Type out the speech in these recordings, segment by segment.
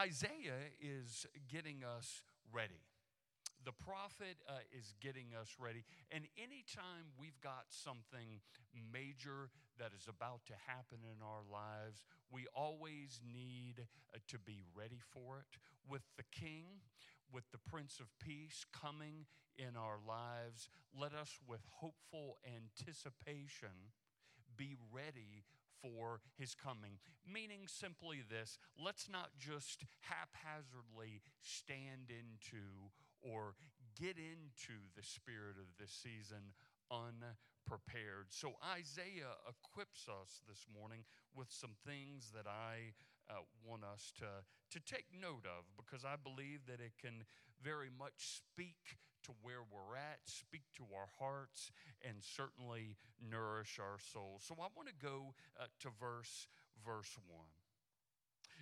Isaiah is getting us ready. The prophet uh, is getting us ready. And anytime we've got something major that is about to happen in our lives, we always need uh, to be ready for it. With the King, with the Prince of Peace coming in our lives, let us, with hopeful anticipation, be ready for his coming. Meaning simply this let's not just haphazardly stand into or get into the spirit of this season unprepared. So Isaiah equips us this morning with some things that I uh, want us to, to take note of because I believe that it can very much speak to where we're at, speak to our hearts, and certainly nourish our souls. So I want to go uh, to verse verse 1.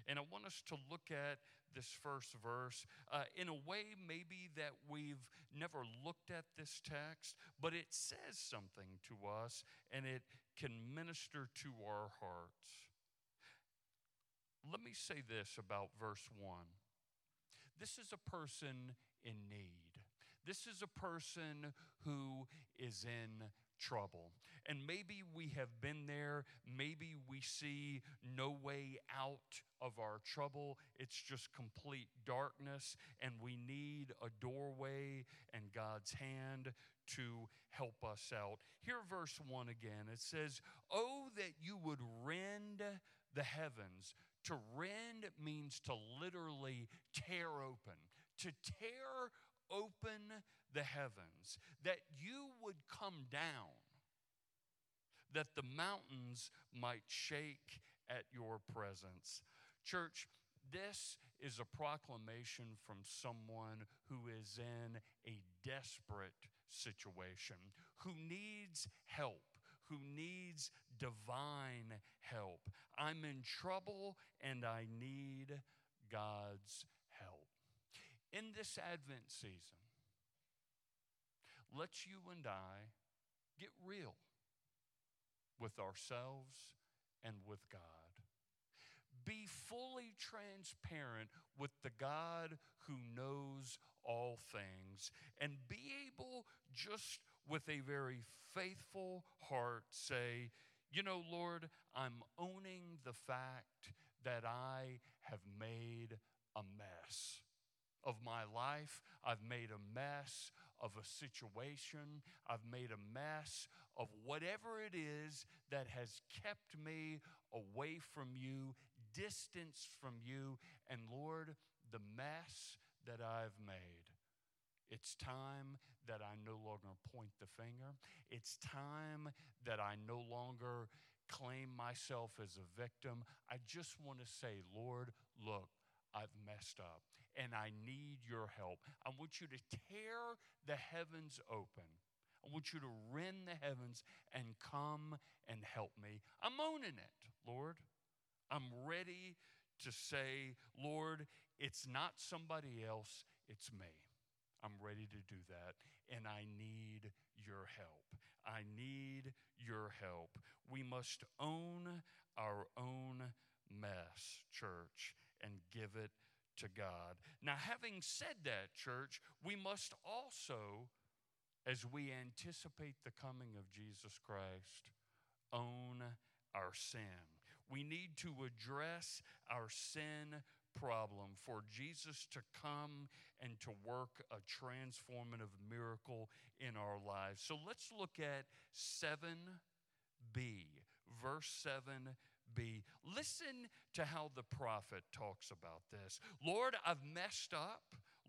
And I want us to look at this first verse uh, in a way maybe that we've never looked at this text, but it says something to us and it can minister to our hearts. Let me say this about verse 1. This is a person in need. This is a person who is in trouble. And maybe we have been there. Maybe we see no way out of our trouble. It's just complete darkness, and we need a doorway and God's hand to help us out. Here, verse 1 again. It says, Oh, that you would rend the heavens. To rend means to literally tear open, to tear open the heavens, that you would come down, that the mountains might shake at your presence. Church, this is a proclamation from someone who is in a desperate situation, who needs help, who needs divine help. I'm in trouble and I need God's in this Advent season, let you and I get real with ourselves and with God. Be fully transparent with the God who knows all things and be able, just with a very faithful heart, say, You know, Lord, I'm owning the fact that I have made a mess of my life. I've made a mess of a situation. I've made a mess of whatever it is that has kept me away from you, distance from you. And Lord, the mess that I've made. It's time that I no longer point the finger. It's time that I no longer claim myself as a victim. I just want to say, Lord, look, I've messed up and I need your help. I want you to tear the heavens open. I want you to rend the heavens and come and help me. I'm owning it, Lord. I'm ready to say, Lord, it's not somebody else, it's me. I'm ready to do that, and I need your help. I need your help. We must own our own mess, church, and give it to God. Now, having said that, church, we must also, as we anticipate the coming of Jesus Christ, own our sin. We need to address our sin problem for Jesus to come and to work a transformative miracle in our lives. So let's look at 7b, verse 7b. Listen to how the prophet talks about this. Lord, I've messed up.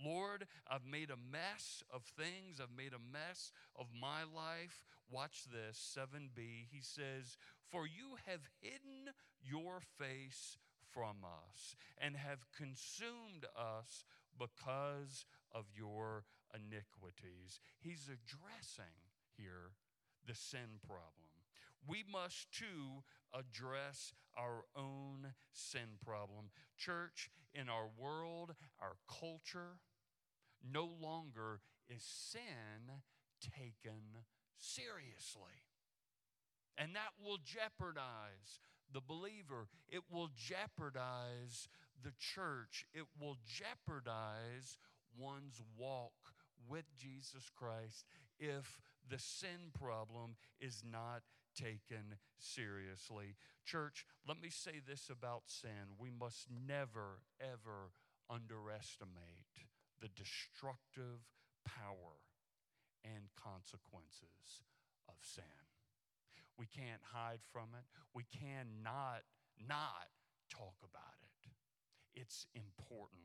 Lord, I've made a mess of things. I've made a mess of my life. Watch this 7b. He says, For you have hidden your face from us and have consumed us because of your iniquities. He's addressing here the sin problem we must too address our own sin problem. Church, in our world, our culture, no longer is sin taken seriously. And that will jeopardize the believer, it will jeopardize the church, it will jeopardize one's walk with Jesus Christ if the sin problem is not taken seriously. Church, let me say this about sin. We must never, ever underestimate the destructive power and consequences of sin. We can't hide from it. We cannot not talk about it. It's important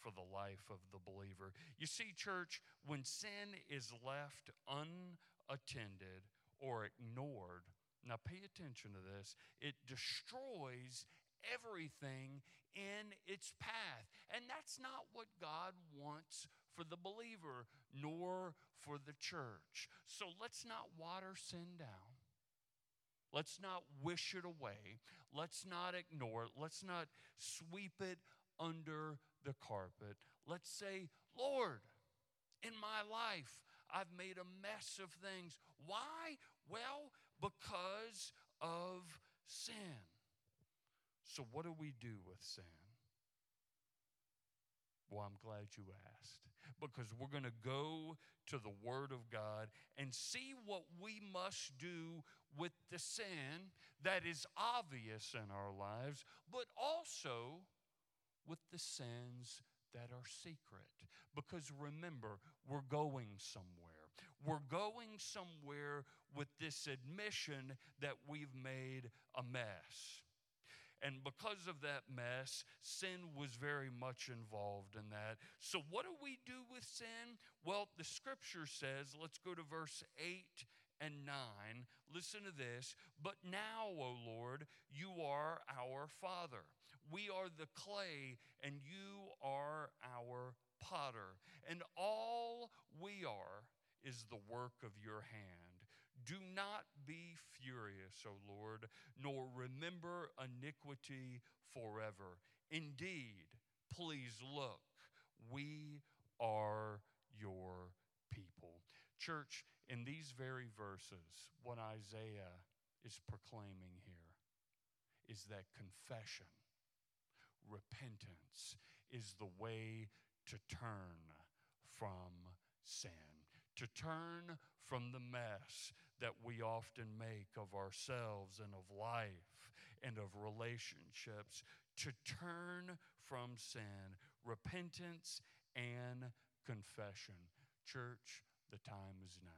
for the life of the believer. You see, church, when sin is left unattended or ignored, now pay attention to this, it destroys everything in its path. And that's not what God wants for the believer, nor for the church. So let's not water sin down. Let's not wish it away. Let's not ignore it. Let's not sweep it under the carpet. Let's say, Lord, in my life, I've made a mess of things. Why? Well, because of sin. So, what do we do with sin? Well, I'm glad you asked because we're going to go to the Word of God and see what we must do with the sin that is obvious in our lives, but also with the sins that are secret. Because remember, we're going somewhere. We're going somewhere with this admission that we've made a mess. And because of that mess, sin was very much involved in that. So, what do we do with sin? Well, the scripture says, let's go to verse 8 and 9. Listen to this. But now, O Lord, you are our Father. We are the clay, and you are our potter. And all we are is the work of your hand. Do not be furious, O Lord, nor remember iniquity forever. Indeed, please look, we are your people. Church, in these very verses, what Isaiah is proclaiming here is that confession, repentance, is the way to turn from sin, to turn from the mess that we often make of ourselves and of life and of relationships to turn from sin, repentance, and confession. Church, the time is now.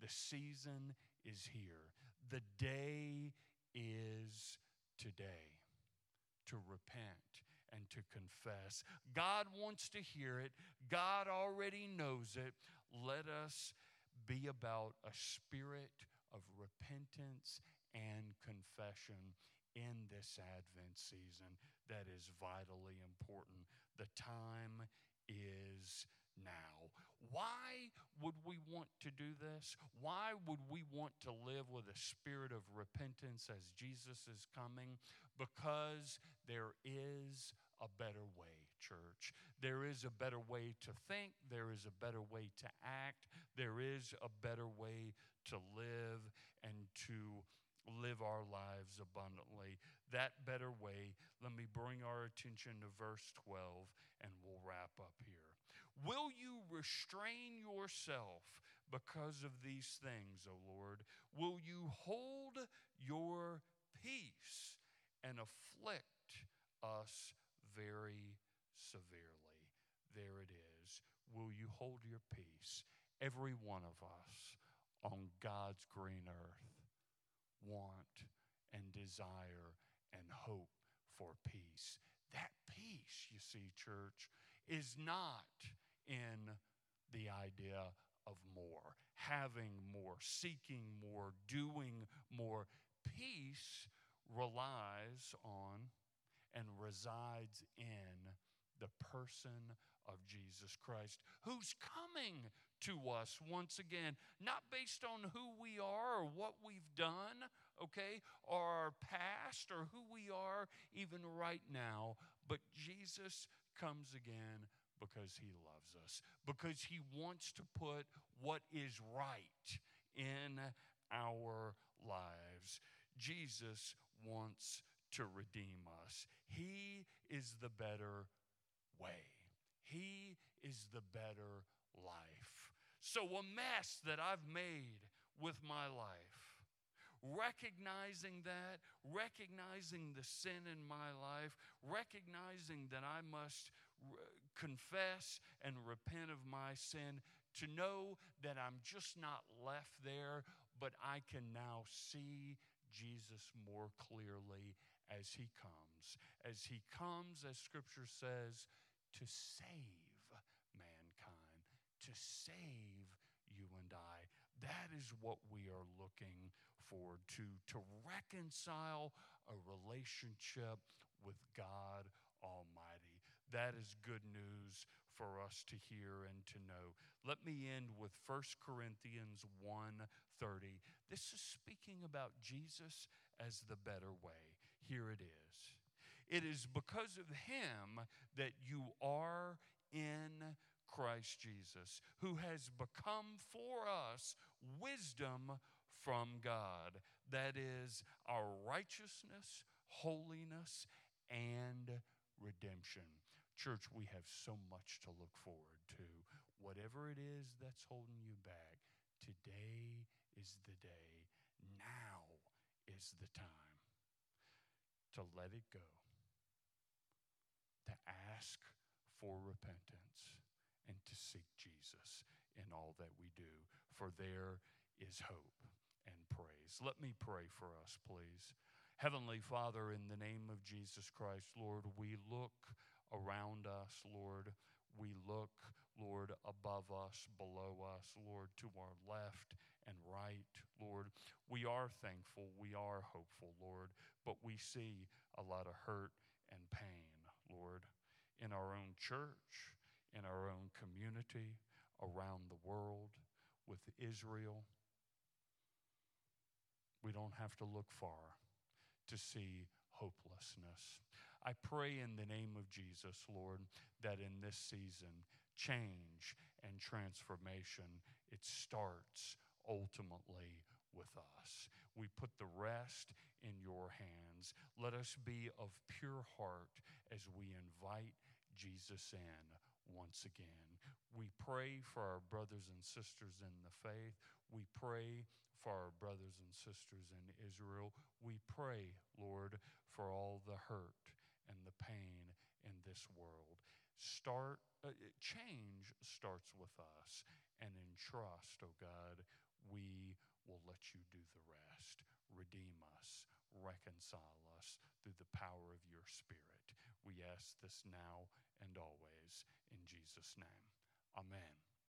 The season is here. The day is today to repent and to confess. God wants to hear it, God already knows it. Let us be about a spirit of repentance and confession in this Advent season that is vitally important. The time is now. Why would we want to do this? Why would we want to live with a spirit of repentance as Jesus is coming? Because there is a better way church. There is a better way to think, there is a better way to act, there is a better way to live and to live our lives abundantly. That better way, let me bring our attention to verse 12 and we'll wrap up here. Will you restrain yourself because of these things, O Lord? Will you hold your peace and afflict us very severely. There it is. Will you hold your peace? Every one of us on God's green earth want and desire and hope for peace. That peace, you see, church, is not in the idea of more, having more, seeking more, doing more. Peace relies on and resides in the person of Jesus Christ, who's coming to us once again, not based on who we are or what we've done, okay, or our past or who we are even right now, but Jesus comes again because he loves us, because he wants to put what is right in our lives. Jesus wants to redeem us. He is the better way, He is the better life. So, a mess that I've made with my life, recognizing that, recognizing the sin in my life, recognizing that I must confess and repent of my sin, to know that I'm just not left there, but I can now see Jesus more clearly as he comes. As he comes, as scripture says, to save mankind, to save you and I. That is what we are looking for to, to reconcile a relationship with God Almighty. That is good news for us to hear and to know. Let me end with 1 Corinthians 1:30. This is speaking about Jesus as the better way. Here it is. It is because of him that you are in Christ Jesus, who has become for us wisdom from God. That is our righteousness, holiness, and redemption. Church, we have so much to look forward to. Whatever it is that's holding you back, today is the day. Now is the time to let it go to ask for repentance and to seek Jesus in all that we do, for there is hope and praise. Let me pray for us, please. Heavenly Father, in the name of Jesus Christ, Lord, we look around us, Lord. We look, Lord, above us, below us, Lord, to our left and right, Lord. We are thankful, we are hopeful, Lord, but we see a lot of hurt and pain. Lord, in our own church, in our own community, around the world, with Israel. We don't have to look far to see hopelessness. I pray in the name of Jesus, Lord, that in this season, change and transformation, it starts ultimately with us. We put the rest in your hands. Let us be of pure heart as we invite Jesus in once again. We pray for our brothers and sisters in the faith. We pray for our brothers and sisters in Israel. We pray, Lord, for all the hurt and the pain in this world. Start uh, change starts with us and in trust, oh God, we will let you do the rest. Redeem us, reconcile us through the power of your Spirit. We ask this now and always in Jesus' name. Amen.